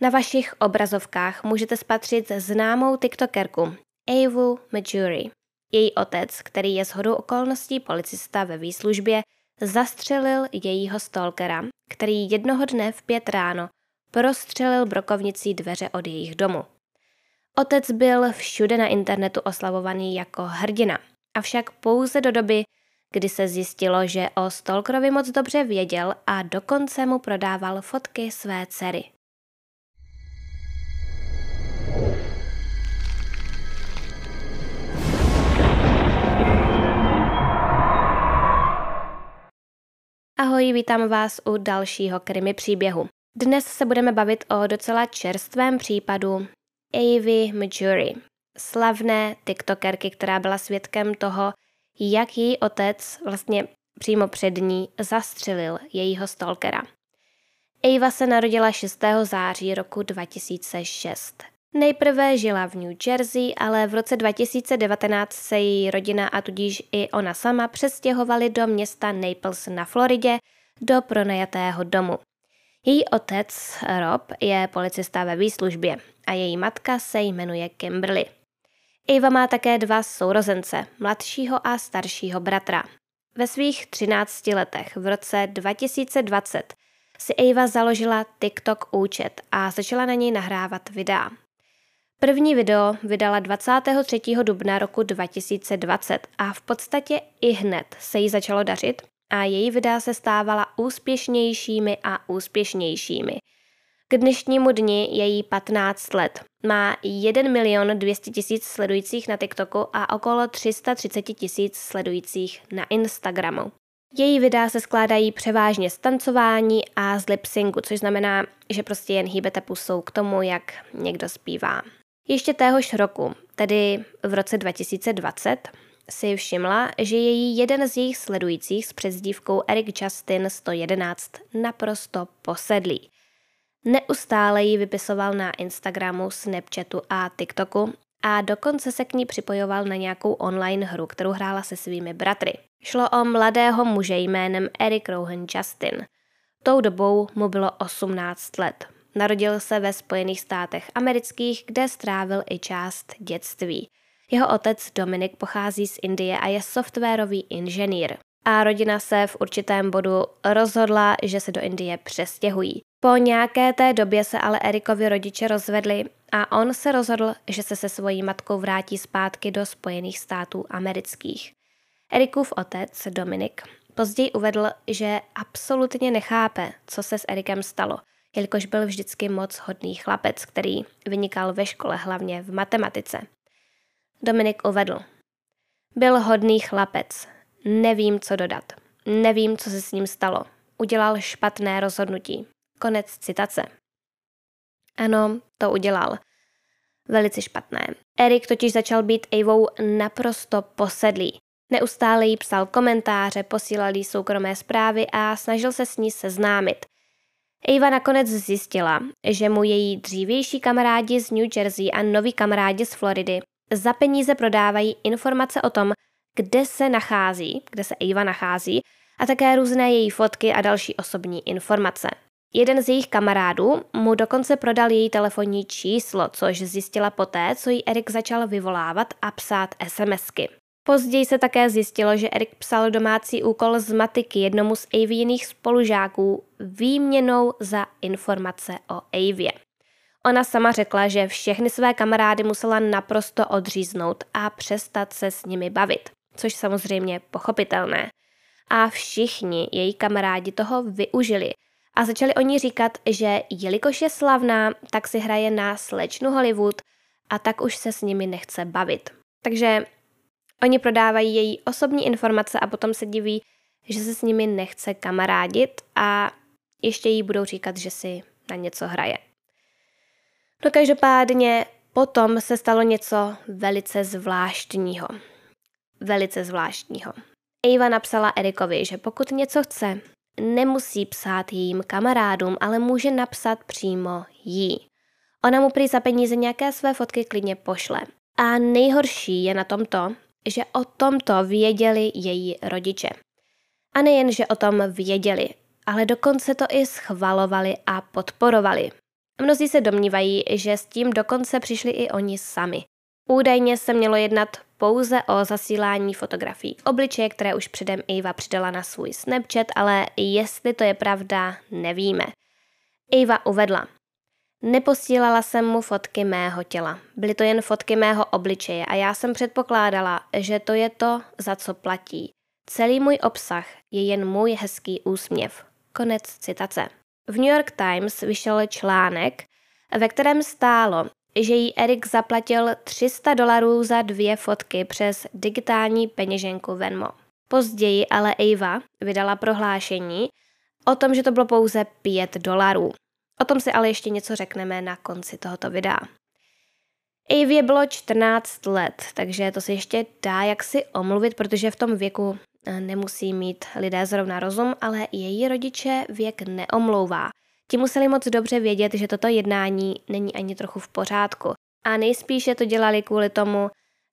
Na vašich obrazovkách můžete spatřit známou tiktokerku Avu Majuri. Její otec, který je shodou okolností policista ve výslužbě, zastřelil jejího stalkera, který jednoho dne v pět ráno prostřelil brokovnicí dveře od jejich domu. Otec byl všude na internetu oslavovaný jako hrdina, avšak pouze do doby, kdy se zjistilo, že o Stalkerovi moc dobře věděl a dokonce mu prodával fotky své dcery. Ahoj, vítám vás u dalšího krimi příběhu. Dnes se budeme bavit o docela čerstvém případu Avy Majuri, slavné tiktokerky, která byla svědkem toho, jak její otec vlastně přímo před ní zastřelil jejího stalkera. Ava se narodila 6. září roku 2006. Nejprve žila v New Jersey, ale v roce 2019 se její rodina a tudíž i ona sama přestěhovali do města Naples na Floridě do pronajatého domu. Její otec Rob je policista ve výslužbě a její matka se jmenuje Kimberly. Eva má také dva sourozence, mladšího a staršího bratra. Ve svých 13 letech v roce 2020 si Eva založila TikTok účet a začala na něj nahrávat videa. První video vydala 23. dubna roku 2020 a v podstatě i hned se jí začalo dařit a její videa se stávala úspěšnějšími a úspěšnějšími. K dnešnímu dni je jí 15 let. Má 1 milion 200 tisíc sledujících na TikToku a okolo 330 tisíc sledujících na Instagramu. Její videa se skládají převážně z tancování a z lipsyngu, což znamená, že prostě jen hýbete pusou k tomu, jak někdo zpívá. Ještě téhož roku, tedy v roce 2020, si všimla, že její jeden z jejich sledujících s přezdívkou Eric Justin 111 naprosto posedlý. Neustále ji vypisoval na Instagramu, Snapchatu a TikToku a dokonce se k ní připojoval na nějakou online hru, kterou hrála se svými bratry. Šlo o mladého muže jménem Eric Rohan Justin. Tou dobou mu bylo 18 let. Narodil se ve Spojených státech amerických, kde strávil i část dětství. Jeho otec Dominik pochází z Indie a je softwarový inženýr. A rodina se v určitém bodu rozhodla, že se do Indie přestěhují. Po nějaké té době se ale Erikovi rodiče rozvedli a on se rozhodl, že se se svojí matkou vrátí zpátky do Spojených států amerických. Erikův otec, Dominik, později uvedl, že absolutně nechápe, co se s Erikem stalo – jelikož byl vždycky moc hodný chlapec, který vynikal ve škole hlavně v matematice. Dominik uvedl. Byl hodný chlapec. Nevím, co dodat. Nevím, co se s ním stalo. Udělal špatné rozhodnutí. Konec citace. Ano, to udělal. Velice špatné. Erik totiž začal být Avou naprosto posedlý. Neustále jí psal komentáře, posílal jí soukromé zprávy a snažil se s ní seznámit. Eva nakonec zjistila, že mu její dřívější kamarádi z New Jersey a noví kamarádi z Floridy za peníze prodávají informace o tom, kde se nachází, kde se Eva nachází, a také různé její fotky a další osobní informace. Jeden z jejich kamarádů mu dokonce prodal její telefonní číslo, což zjistila poté, co jí Erik začal vyvolávat a psát SMSky. Později se také zjistilo, že Erik psal domácí úkol z matiky jednomu z Avijiných spolužáků výměnou za informace o Avě. Ona sama řekla, že všechny své kamarády musela naprosto odříznout a přestat se s nimi bavit, což samozřejmě pochopitelné. A všichni její kamarádi toho využili a začali oni říkat, že jelikož je slavná, tak si hraje na slečnu Hollywood a tak už se s nimi nechce bavit. Takže Oni prodávají její osobní informace a potom se diví, že se s nimi nechce kamarádit a ještě jí budou říkat, že si na něco hraje. No každopádně potom se stalo něco velice zvláštního. Velice zvláštního. Eva napsala Erikovi, že pokud něco chce, nemusí psát jejím kamarádům, ale může napsat přímo jí. Ona mu prý za peníze nějaké své fotky klidně pošle. A nejhorší je na tom to, že o tomto věděli její rodiče. A nejen, že o tom věděli, ale dokonce to i schvalovali a podporovali. Mnozí se domnívají, že s tím dokonce přišli i oni sami. Údajně se mělo jednat pouze o zasílání fotografií obličeje, které už předem Eva přidala na svůj Snapchat, ale jestli to je pravda, nevíme. Eva uvedla. Neposílala jsem mu fotky mého těla. Byly to jen fotky mého obličeje a já jsem předpokládala, že to je to, za co platí. Celý můj obsah je jen můj hezký úsměv. Konec citace. V New York Times vyšel článek, ve kterém stálo, že jí Erik zaplatil 300 dolarů za dvě fotky přes digitální peněženku Venmo. Později ale Eva vydala prohlášení o tom, že to bylo pouze 5 dolarů. O tom si ale ještě něco řekneme na konci tohoto videa. Avě bylo 14 let, takže to se ještě dá jaksi omluvit, protože v tom věku eh, nemusí mít lidé zrovna rozum, ale její rodiče věk neomlouvá. Ti museli moc dobře vědět, že toto jednání není ani trochu v pořádku. A nejspíše to dělali kvůli tomu,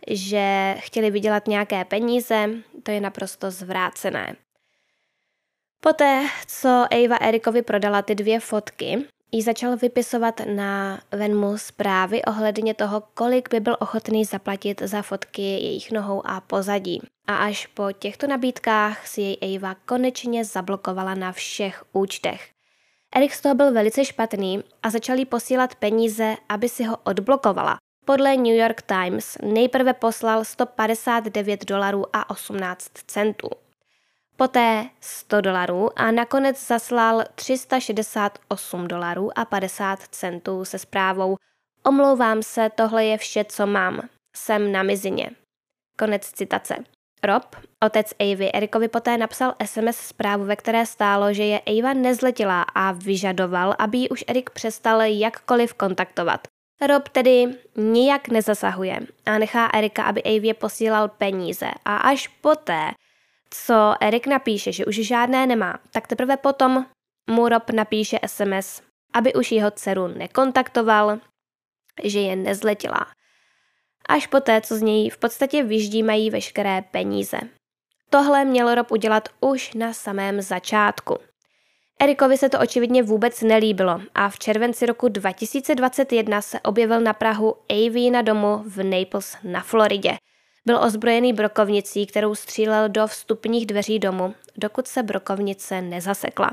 že chtěli vydělat nějaké peníze, to je naprosto zvrácené. Poté, co Ava Erikovi prodala ty dvě fotky, jí začal vypisovat na Venmu zprávy ohledně toho, kolik by byl ochotný zaplatit za fotky jejich nohou a pozadí. A až po těchto nabídkách si jej Ava konečně zablokovala na všech účtech. Erik z toho byl velice špatný a začal jí posílat peníze, aby si ho odblokovala. Podle New York Times nejprve poslal 159 dolarů a 18 centů poté 100 dolarů a nakonec zaslal 368 dolarů a 50 centů se zprávou Omlouvám se, tohle je vše, co mám. Jsem na mizině. Konec citace. Rob, otec Avy, Erikovi poté napsal SMS zprávu, ve které stálo, že je Ava nezletila a vyžadoval, aby ji už Erik přestal jakkoliv kontaktovat. Rob tedy nijak nezasahuje a nechá Erika, aby Avě posílal peníze a až poté co Erik napíše, že už žádné nemá, tak teprve potom mu Rob napíše SMS, aby už jeho dceru nekontaktoval, že je nezletila. Až poté, co z něj v podstatě vyždímají veškeré peníze. Tohle měl Rob udělat už na samém začátku. Erikovi se to očividně vůbec nelíbilo a v červenci roku 2021 se objevil na Prahu AV na domu v Naples na Floridě – byl ozbrojený brokovnicí, kterou střílel do vstupních dveří domu, dokud se brokovnice nezasekla.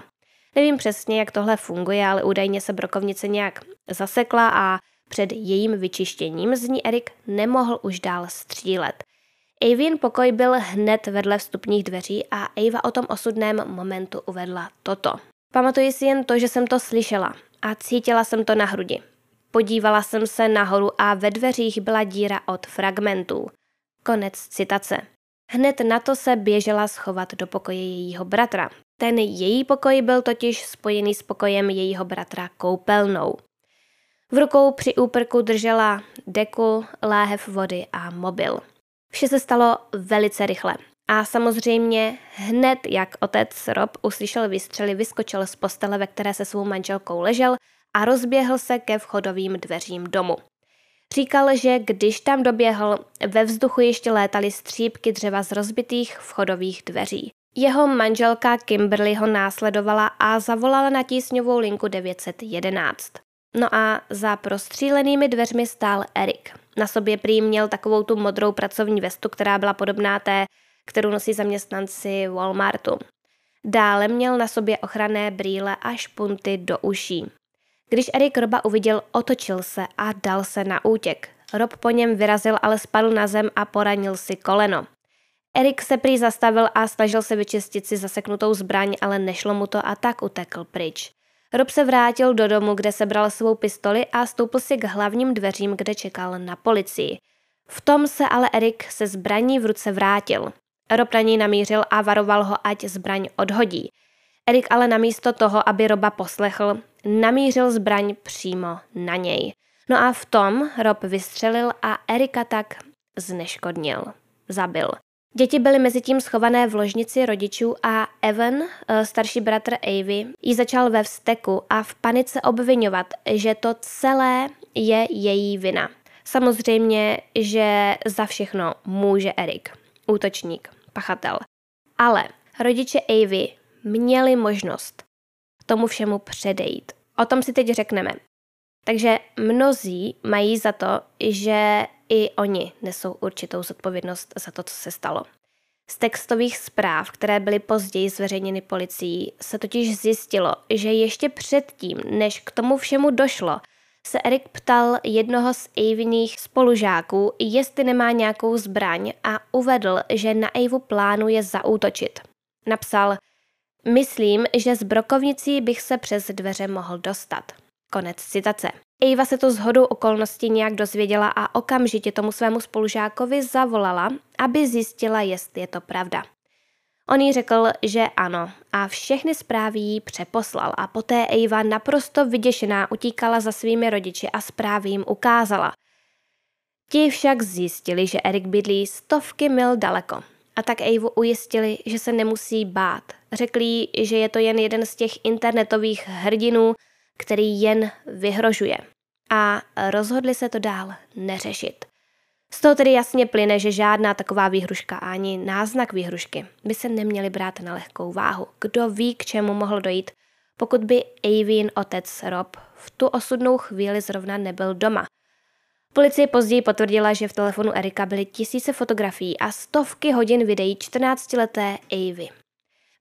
Nevím přesně, jak tohle funguje, ale údajně se brokovnice nějak zasekla a před jejím vyčištěním z ní Erik nemohl už dál střílet. Avin pokoj byl hned vedle vstupních dveří a Ava o tom osudném momentu uvedla toto. Pamatuji si jen to, že jsem to slyšela a cítila jsem to na hrudi. Podívala jsem se nahoru a ve dveřích byla díra od fragmentů. Konec citace. Hned na to se běžela schovat do pokoje jejího bratra. Ten její pokoj byl totiž spojený s pokojem jejího bratra koupelnou. V rukou při úprku držela deku, láhev vody a mobil. Vše se stalo velice rychle. A samozřejmě hned, jak otec Rob uslyšel výstřely, vyskočil z postele, ve které se svou manželkou ležel a rozběhl se ke vchodovým dveřím domu. Říkal, že když tam doběhl, ve vzduchu ještě létaly střípky dřeva z rozbitých vchodových dveří. Jeho manželka Kimberly ho následovala a zavolala na tísňovou linku 911. No a za prostřílenými dveřmi stál Erik. Na sobě prý měl takovou tu modrou pracovní vestu, která byla podobná té, kterou nosí zaměstnanci Walmartu. Dále měl na sobě ochranné brýle a špunty do uší. Když Erik Roba uviděl, otočil se a dal se na útěk. Rob po něm vyrazil, ale spadl na zem a poranil si koleno. Erik se prý zastavil a snažil se vyčistit si zaseknutou zbraň, ale nešlo mu to a tak utekl pryč. Rob se vrátil do domu, kde sebral svou pistoli a stoupil si k hlavním dveřím, kde čekal na policii. V tom se ale Erik se zbraní v ruce vrátil. Rob na něj namířil a varoval ho, ať zbraň odhodí. Erik ale namísto toho, aby Roba poslechl, namířil zbraň přímo na něj. No a v tom Rob vystřelil a Erika tak zneškodnil, zabil. Děti byly mezi tím schované v ložnici rodičů a Evan, eh, starší bratr Avy, ji začal ve vzteku a v panice obvinovat, že to celé je její vina. Samozřejmě, že za všechno může Erik, útočník, pachatel. Ale rodiče Avy měli možnost tomu všemu předejít. O tom si teď řekneme. Takže mnozí mají za to, že i oni nesou určitou zodpovědnost za to, co se stalo. Z textových zpráv, které byly později zveřejněny policií, se totiž zjistilo, že ještě předtím, než k tomu všemu došlo, se Erik ptal jednoho z Aviných spolužáků, jestli nemá nějakou zbraň a uvedl, že na Avu plánuje zaútočit. Napsal, myslím, že z brokovnicí bych se přes dveře mohl dostat. Konec citace. Eva se to z hodou okolností nějak dozvěděla a okamžitě tomu svému spolužákovi zavolala, aby zjistila, jestli je to pravda. On jí řekl, že ano a všechny zprávy jí přeposlal a poté Eva naprosto vyděšená utíkala za svými rodiči a zprávy jim ukázala. Ti však zjistili, že Erik bydlí stovky mil daleko a tak Evu ujistili, že se nemusí bát. Řekli jí, že je to jen jeden z těch internetových hrdinů, který jen vyhrožuje. A rozhodli se to dál neřešit. Z toho tedy jasně plyne, že žádná taková výhruška ani náznak výhrušky by se neměly brát na lehkou váhu. Kdo ví, k čemu mohl dojít, pokud by Avin otec Rob v tu osudnou chvíli zrovna nebyl doma. Policie později potvrdila, že v telefonu Erika byly tisíce fotografií a stovky hodin videí 14-leté Avy.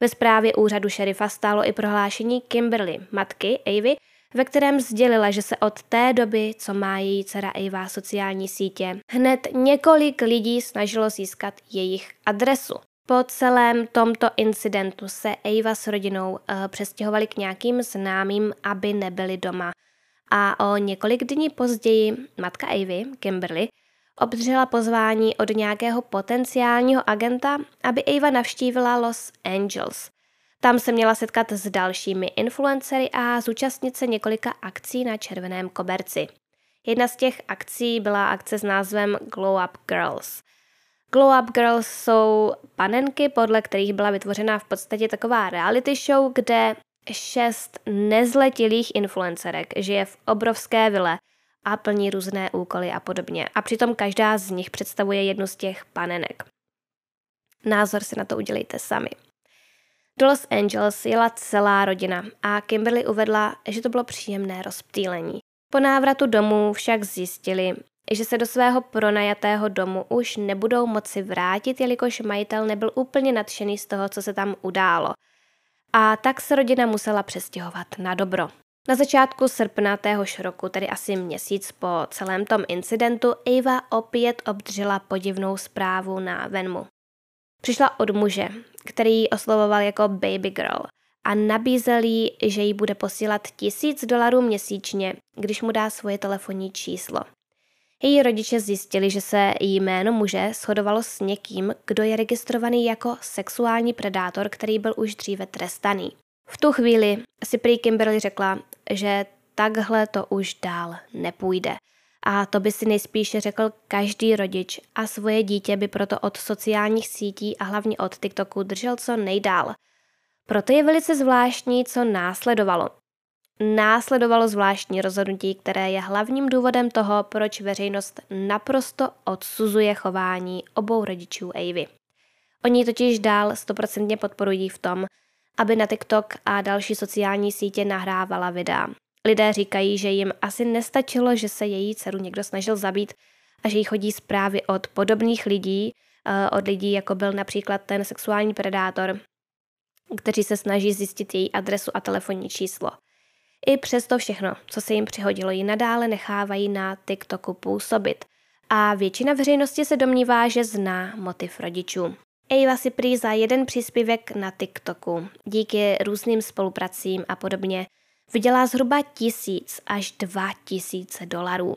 Ve zprávě úřadu šerifa stálo i prohlášení Kimberly, matky Avy, ve kterém sdělila, že se od té doby, co má její dcera Eva sociální sítě, hned několik lidí snažilo získat jejich adresu. Po celém tomto incidentu se Eva s rodinou uh, přestěhovali k nějakým známým, aby nebyli doma. A o několik dní později matka Avy, Kimberly, obdržela pozvání od nějakého potenciálního agenta, aby Eva navštívila Los Angeles. Tam se měla setkat s dalšími influencery a zúčastnit se několika akcí na červeném koberci. Jedna z těch akcí byla akce s názvem Glow Up Girls. Glow Up Girls jsou panenky, podle kterých byla vytvořena v podstatě taková reality show, kde šest nezletilých influencerek žije v obrovské vile a plní různé úkoly a podobně. A přitom každá z nich představuje jednu z těch panenek. Názor si na to udělejte sami. Do Los Angeles jela celá rodina a Kimberly uvedla, že to bylo příjemné rozptýlení. Po návratu domů však zjistili, že se do svého pronajatého domu už nebudou moci vrátit, jelikož majitel nebyl úplně nadšený z toho, co se tam událo. A tak se rodina musela přestěhovat na dobro. Na začátku srpna téhož roku, tedy asi měsíc po celém tom incidentu, Eva opět obdržela podivnou zprávu na Venmu. Přišla od muže, který ji oslovoval jako baby girl a nabízel jí, že jí bude posílat tisíc dolarů měsíčně, když mu dá svoje telefonní číslo. Její rodiče zjistili, že se jí jméno muže shodovalo s někým, kdo je registrovaný jako sexuální predátor, který byl už dříve trestaný. V tu chvíli si prý Kimberly řekla, že takhle to už dál nepůjde – a to by si nejspíše řekl každý rodič a svoje dítě by proto od sociálních sítí a hlavně od TikToku držel co nejdál. Proto je velice zvláštní, co následovalo. Následovalo zvláštní rozhodnutí, které je hlavním důvodem toho, proč veřejnost naprosto odsuzuje chování obou rodičů Avy. Oni totiž dál stoprocentně podporují v tom, aby na TikTok a další sociální sítě nahrávala videa. Lidé říkají, že jim asi nestačilo, že se její dceru někdo snažil zabít a že jí chodí zprávy od podobných lidí, eh, od lidí, jako byl například ten sexuální predátor, kteří se snaží zjistit její adresu a telefonní číslo. I přesto všechno, co se jim přihodilo, ji nadále nechávají na TikToku působit. A většina veřejnosti se domnívá, že zná motiv rodičů. Eva si prý za jeden příspěvek na TikToku, díky různým spolupracím a podobně, vydělá zhruba tisíc až dva tisíce dolarů.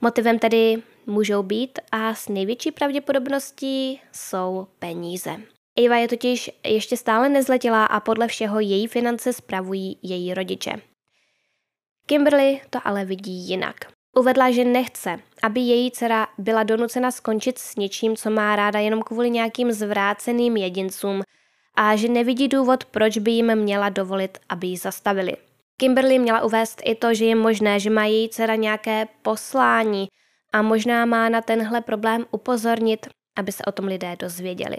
Motivem tedy můžou být a s největší pravděpodobností jsou peníze. Eva je totiž ještě stále nezletilá a podle všeho její finance spravují její rodiče. Kimberly to ale vidí jinak. Uvedla, že nechce, aby její dcera byla donucena skončit s něčím, co má ráda jenom kvůli nějakým zvráceným jedincům a že nevidí důvod, proč by jim měla dovolit, aby ji zastavili. Kimberly měla uvést i to, že je možné, že má její dcera nějaké poslání a možná má na tenhle problém upozornit, aby se o tom lidé dozvěděli.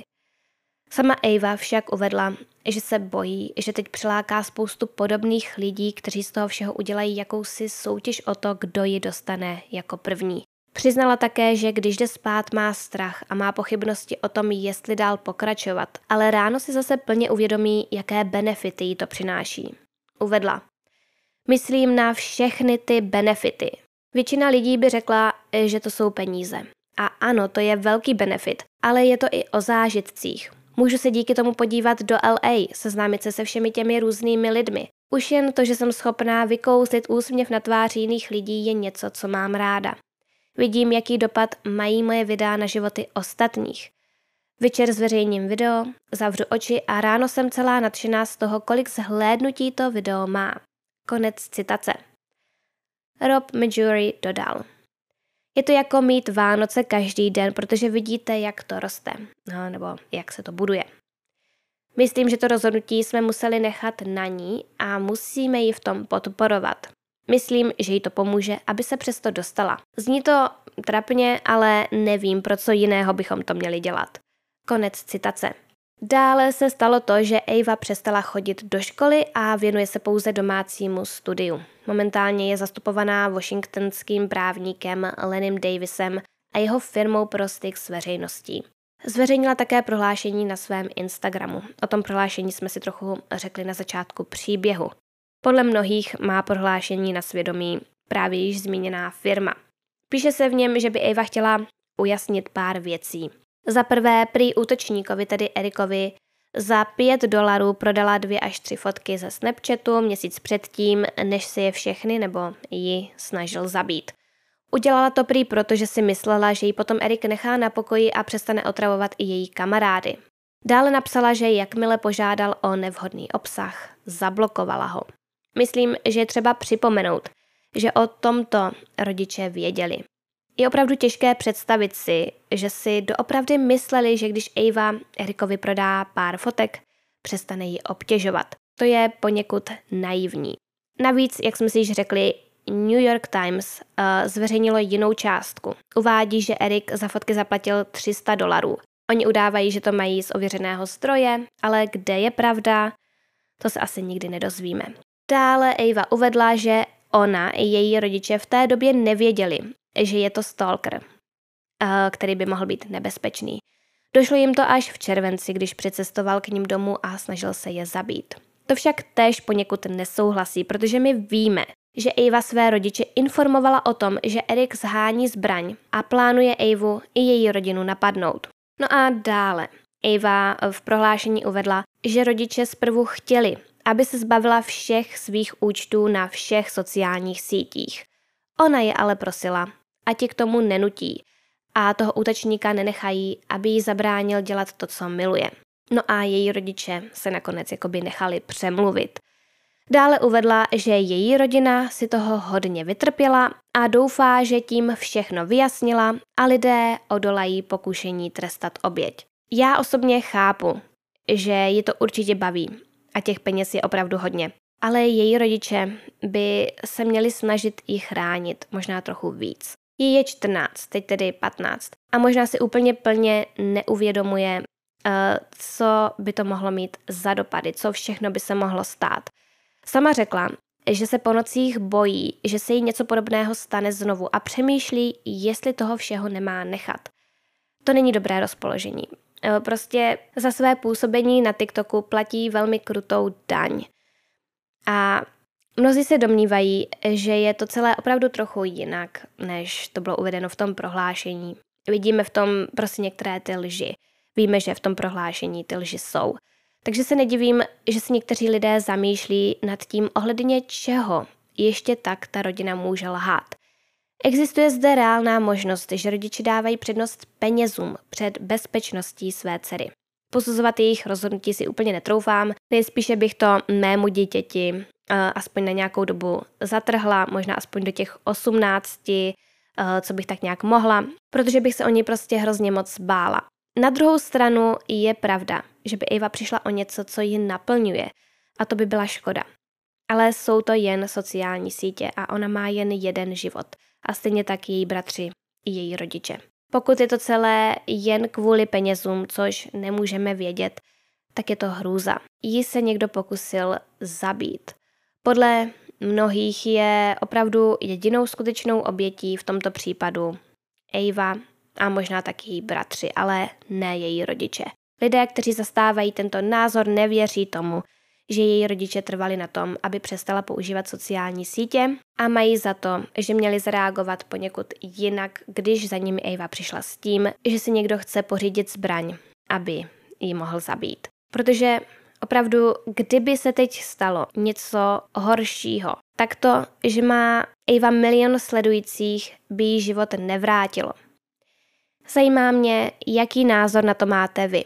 Sama Ava však uvedla, že se bojí, že teď přiláká spoustu podobných lidí, kteří z toho všeho udělají jakousi soutěž o to, kdo ji dostane jako první. Přiznala také, že když jde spát, má strach a má pochybnosti o tom, jestli dál pokračovat, ale ráno si zase plně uvědomí, jaké benefity jí to přináší. Uvedla. Myslím na všechny ty benefity. Většina lidí by řekla, že to jsou peníze. A ano, to je velký benefit, ale je to i o zážitcích. Můžu se díky tomu podívat do LA, seznámit se se všemi těmi různými lidmi. Už jen to, že jsem schopná vykouzlit úsměv na tváři jiných lidí, je něco, co mám ráda. Vidím, jaký dopad mají moje videa na životy ostatních. Večer zveřejním video, zavřu oči a ráno jsem celá nadšená z toho, kolik zhlédnutí to video má. Konec citace. Rob Majuri dodal. Je to jako mít Vánoce každý den, protože vidíte, jak to roste, no, nebo jak se to buduje. Myslím, že to rozhodnutí jsme museli nechat na ní a musíme ji v tom podporovat. Myslím, že jí to pomůže, aby se přesto dostala. Zní to trapně, ale nevím, pro co jiného bychom to měli dělat. Konec citace. Dále se stalo to, že Ava přestala chodit do školy a věnuje se pouze domácímu studiu. Momentálně je zastupovaná washingtonským právníkem Lenim Davisem a jeho firmou pro styk s veřejností. Zveřejnila také prohlášení na svém Instagramu. O tom prohlášení jsme si trochu řekli na začátku příběhu. Podle mnohých má prohlášení na svědomí právě již zmíněná firma. Píše se v něm, že by Eva chtěla ujasnit pár věcí. Za prvé, prý útočníkovi, tedy Erikovi, za 5 dolarů prodala dvě až tři fotky ze Snapchatu měsíc předtím, než si je všechny nebo ji snažil zabít. Udělala to prý proto, že si myslela, že ji potom Erik nechá na pokoji a přestane otravovat i její kamarády. Dále napsala, že jakmile požádal o nevhodný obsah, zablokovala ho. Myslím, že je třeba připomenout, že o tomto rodiče věděli. Je opravdu těžké představit si, že si doopravdy mysleli, že když Ava Erikovi prodá pár fotek, přestane ji obtěžovat. To je poněkud naivní. Navíc, jak jsme si již řekli, New York Times uh, zveřejnilo jinou částku. Uvádí, že Erik za fotky zaplatil 300 dolarů. Oni udávají, že to mají z ověřeného stroje, ale kde je pravda, to se asi nikdy nedozvíme. Dále Ava uvedla, že ona i její rodiče v té době nevěděli, že je to stalker, který by mohl být nebezpečný. Došlo jim to až v červenci, když přicestoval k ním domů a snažil se je zabít. To však též poněkud nesouhlasí, protože my víme, že Ava své rodiče informovala o tom, že Erik zhání zbraň a plánuje Avu i její rodinu napadnout. No a dále. Ava v prohlášení uvedla, že rodiče zprvu chtěli, aby se zbavila všech svých účtů na všech sociálních sítích. Ona je ale prosila, a ti k tomu nenutí a toho útočníka nenechají, aby jí zabránil dělat to, co miluje. No a její rodiče se nakonec jakoby nechali přemluvit. Dále uvedla, že její rodina si toho hodně vytrpěla a doufá, že tím všechno vyjasnila a lidé odolají pokušení trestat oběť. Já osobně chápu, že ji to určitě baví a těch peněz je opravdu hodně. Ale její rodiče by se měli snažit ji chránit možná trochu víc. Jí je 14, teď tedy 15 a možná si úplně plně neuvědomuje, eh, co by to mohlo mít za dopady, co všechno by se mohlo stát. Sama řekla, že se po nocích bojí, že se jí něco podobného stane znovu a přemýšlí, jestli toho všeho nemá nechat. To není dobré rozpoložení. Eh, prostě za své působení na TikToku platí velmi krutou daň. A Mnozí se domnívají, že je to celé opravdu trochu jinak, než to bylo uvedeno v tom prohlášení. Vidíme v tom prostě některé ty lži. Víme, že v tom prohlášení ty lži jsou. Takže se nedivím, že si někteří lidé zamýšlí nad tím ohledně čeho ještě tak ta rodina může lhát. Existuje zde reálná možnost, že rodiče dávají přednost penězům před bezpečností své dcery. Posuzovat jejich rozhodnutí si úplně netroufám, nejspíše bych to mému dítěti aspoň na nějakou dobu zatrhla, možná aspoň do těch 18, co bych tak nějak mohla, protože bych se o ní prostě hrozně moc bála. Na druhou stranu je pravda, že by Eva přišla o něco, co ji naplňuje a to by byla škoda. Ale jsou to jen sociální sítě a ona má jen jeden život a stejně tak její bratři i její rodiče. Pokud je to celé jen kvůli penězům, což nemůžeme vědět, tak je to hrůza. Jí se někdo pokusil zabít. Podle mnohých je opravdu jedinou skutečnou obětí v tomto případu Eva a možná taky její bratři, ale ne její rodiče. Lidé, kteří zastávají tento názor, nevěří tomu, že její rodiče trvali na tom, aby přestala používat sociální sítě a mají za to, že měli zareagovat poněkud jinak, když za nimi Eva přišla s tím, že si někdo chce pořídit zbraň, aby ji mohl zabít. Protože opravdu, kdyby se teď stalo něco horšího, tak to, že má Eva milion sledujících, by jí život nevrátilo. Zajímá mě, jaký názor na to máte vy.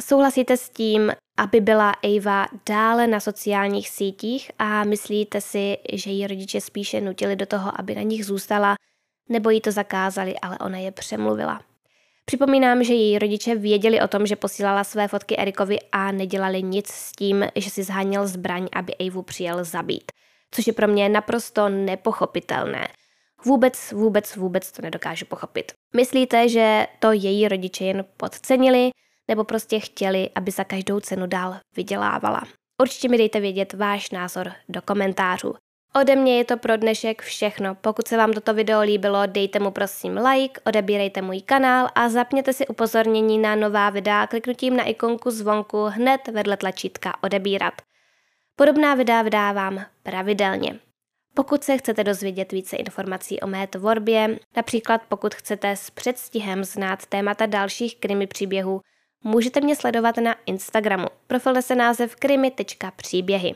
Souhlasíte s tím, aby byla Eva dále na sociálních sítích a myslíte si, že ji rodiče spíše nutili do toho, aby na nich zůstala, nebo jí to zakázali, ale ona je přemluvila. Připomínám, že její rodiče věděli o tom, že posílala své fotky Erikovi a nedělali nic s tím, že si zháněl zbraň, aby Evu přijel zabít. Což je pro mě naprosto nepochopitelné. Vůbec, vůbec, vůbec to nedokážu pochopit. Myslíte, že to její rodiče jen podcenili, nebo prostě chtěli, aby za každou cenu dál vydělávala? Určitě mi dejte vědět váš názor do komentářů. Ode mě je to pro dnešek všechno. Pokud se vám toto video líbilo, dejte mu prosím like, odebírejte můj kanál a zapněte si upozornění na nová videa kliknutím na ikonku zvonku hned vedle tlačítka odebírat. Podobná videa vydávám pravidelně. Pokud se chcete dozvědět více informací o mé tvorbě, například pokud chcete s předstihem znát témata dalších krimi příběhů, můžete mě sledovat na Instagramu. Profil se název krimi.příběhy.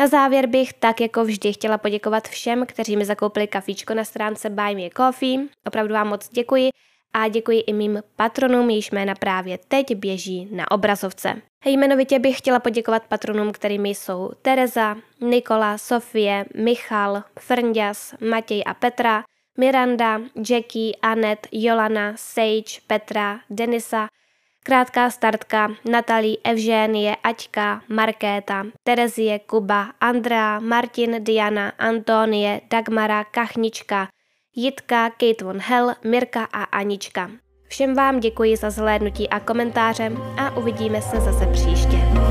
Na závěr bych tak jako vždy chtěla poděkovat všem, kteří mi zakoupili kafíčko na stránce Buy Me Coffee. Opravdu vám moc děkuji a děkuji i mým patronům, jejichž jména právě teď běží na obrazovce. Jmenovitě bych chtěla poděkovat patronům, kterými jsou Tereza, Nikola, Sofie, Michal, Frnďas, Matěj a Petra, Miranda, Jackie, Anet, Jolana, Sage, Petra, Denisa, Krátká startka, Natalí, Evžénie, Aťka, Markéta, Terezie, Kuba, Andrea, Martin, Diana, Antonie, Dagmara, Kachnička, Jitka, Kate von Hell, Mirka a Anička. Všem vám děkuji za zhlédnutí a komentáře a uvidíme se zase příště.